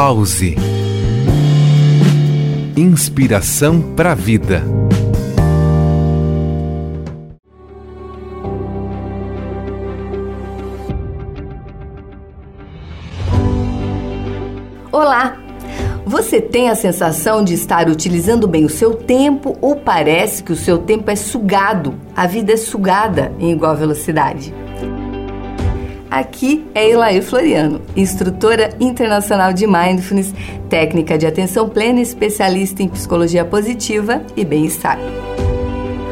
Pause. Inspiração para a vida. Olá! Você tem a sensação de estar utilizando bem o seu tempo ou parece que o seu tempo é sugado, a vida é sugada em igual velocidade? Aqui é Elaê Floriano, instrutora internacional de Mindfulness, técnica de atenção plena, especialista em psicologia positiva e bem-estar.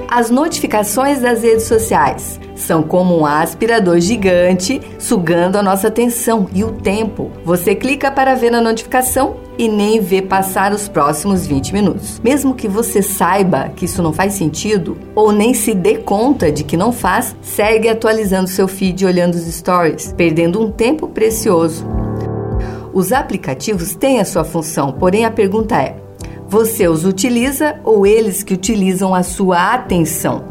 As notificações das redes sociais são como um aspirador gigante sugando a nossa atenção e o tempo. Você clica para ver a notificação e nem vê passar os próximos 20 minutos. Mesmo que você saiba que isso não faz sentido ou nem se dê conta de que não faz, segue atualizando seu feed olhando os stories, perdendo um tempo precioso. Os aplicativos têm a sua função, porém a pergunta é: você os utiliza ou eles que utilizam a sua atenção?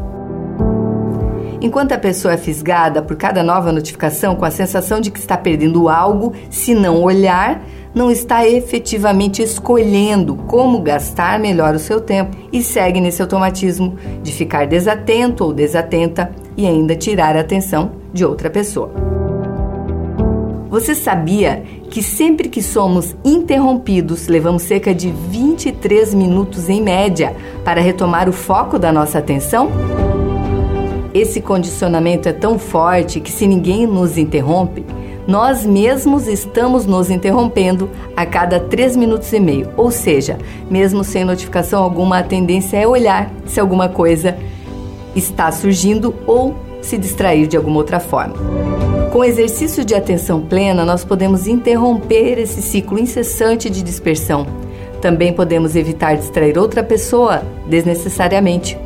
Enquanto a pessoa é fisgada por cada nova notificação com a sensação de que está perdendo algo, se não olhar, não está efetivamente escolhendo como gastar melhor o seu tempo e segue nesse automatismo de ficar desatento ou desatenta e ainda tirar a atenção de outra pessoa. Você sabia que sempre que somos interrompidos, levamos cerca de 23 minutos em média para retomar o foco da nossa atenção? Esse condicionamento é tão forte que, se ninguém nos interrompe, nós mesmos estamos nos interrompendo a cada 3 minutos e meio. Ou seja, mesmo sem notificação alguma, a tendência é olhar se alguma coisa está surgindo ou se distrair de alguma outra forma. Com exercício de atenção plena, nós podemos interromper esse ciclo incessante de dispersão. Também podemos evitar distrair outra pessoa desnecessariamente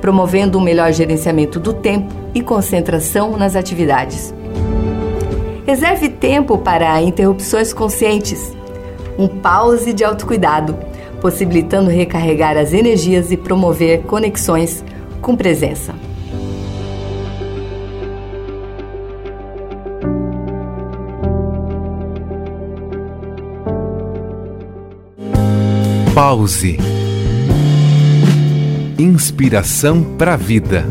promovendo um melhor gerenciamento do tempo e concentração nas atividades. Reserve tempo para interrupções conscientes, um pause de autocuidado, possibilitando recarregar as energias e promover conexões com presença. Pause Inspiração para a vida.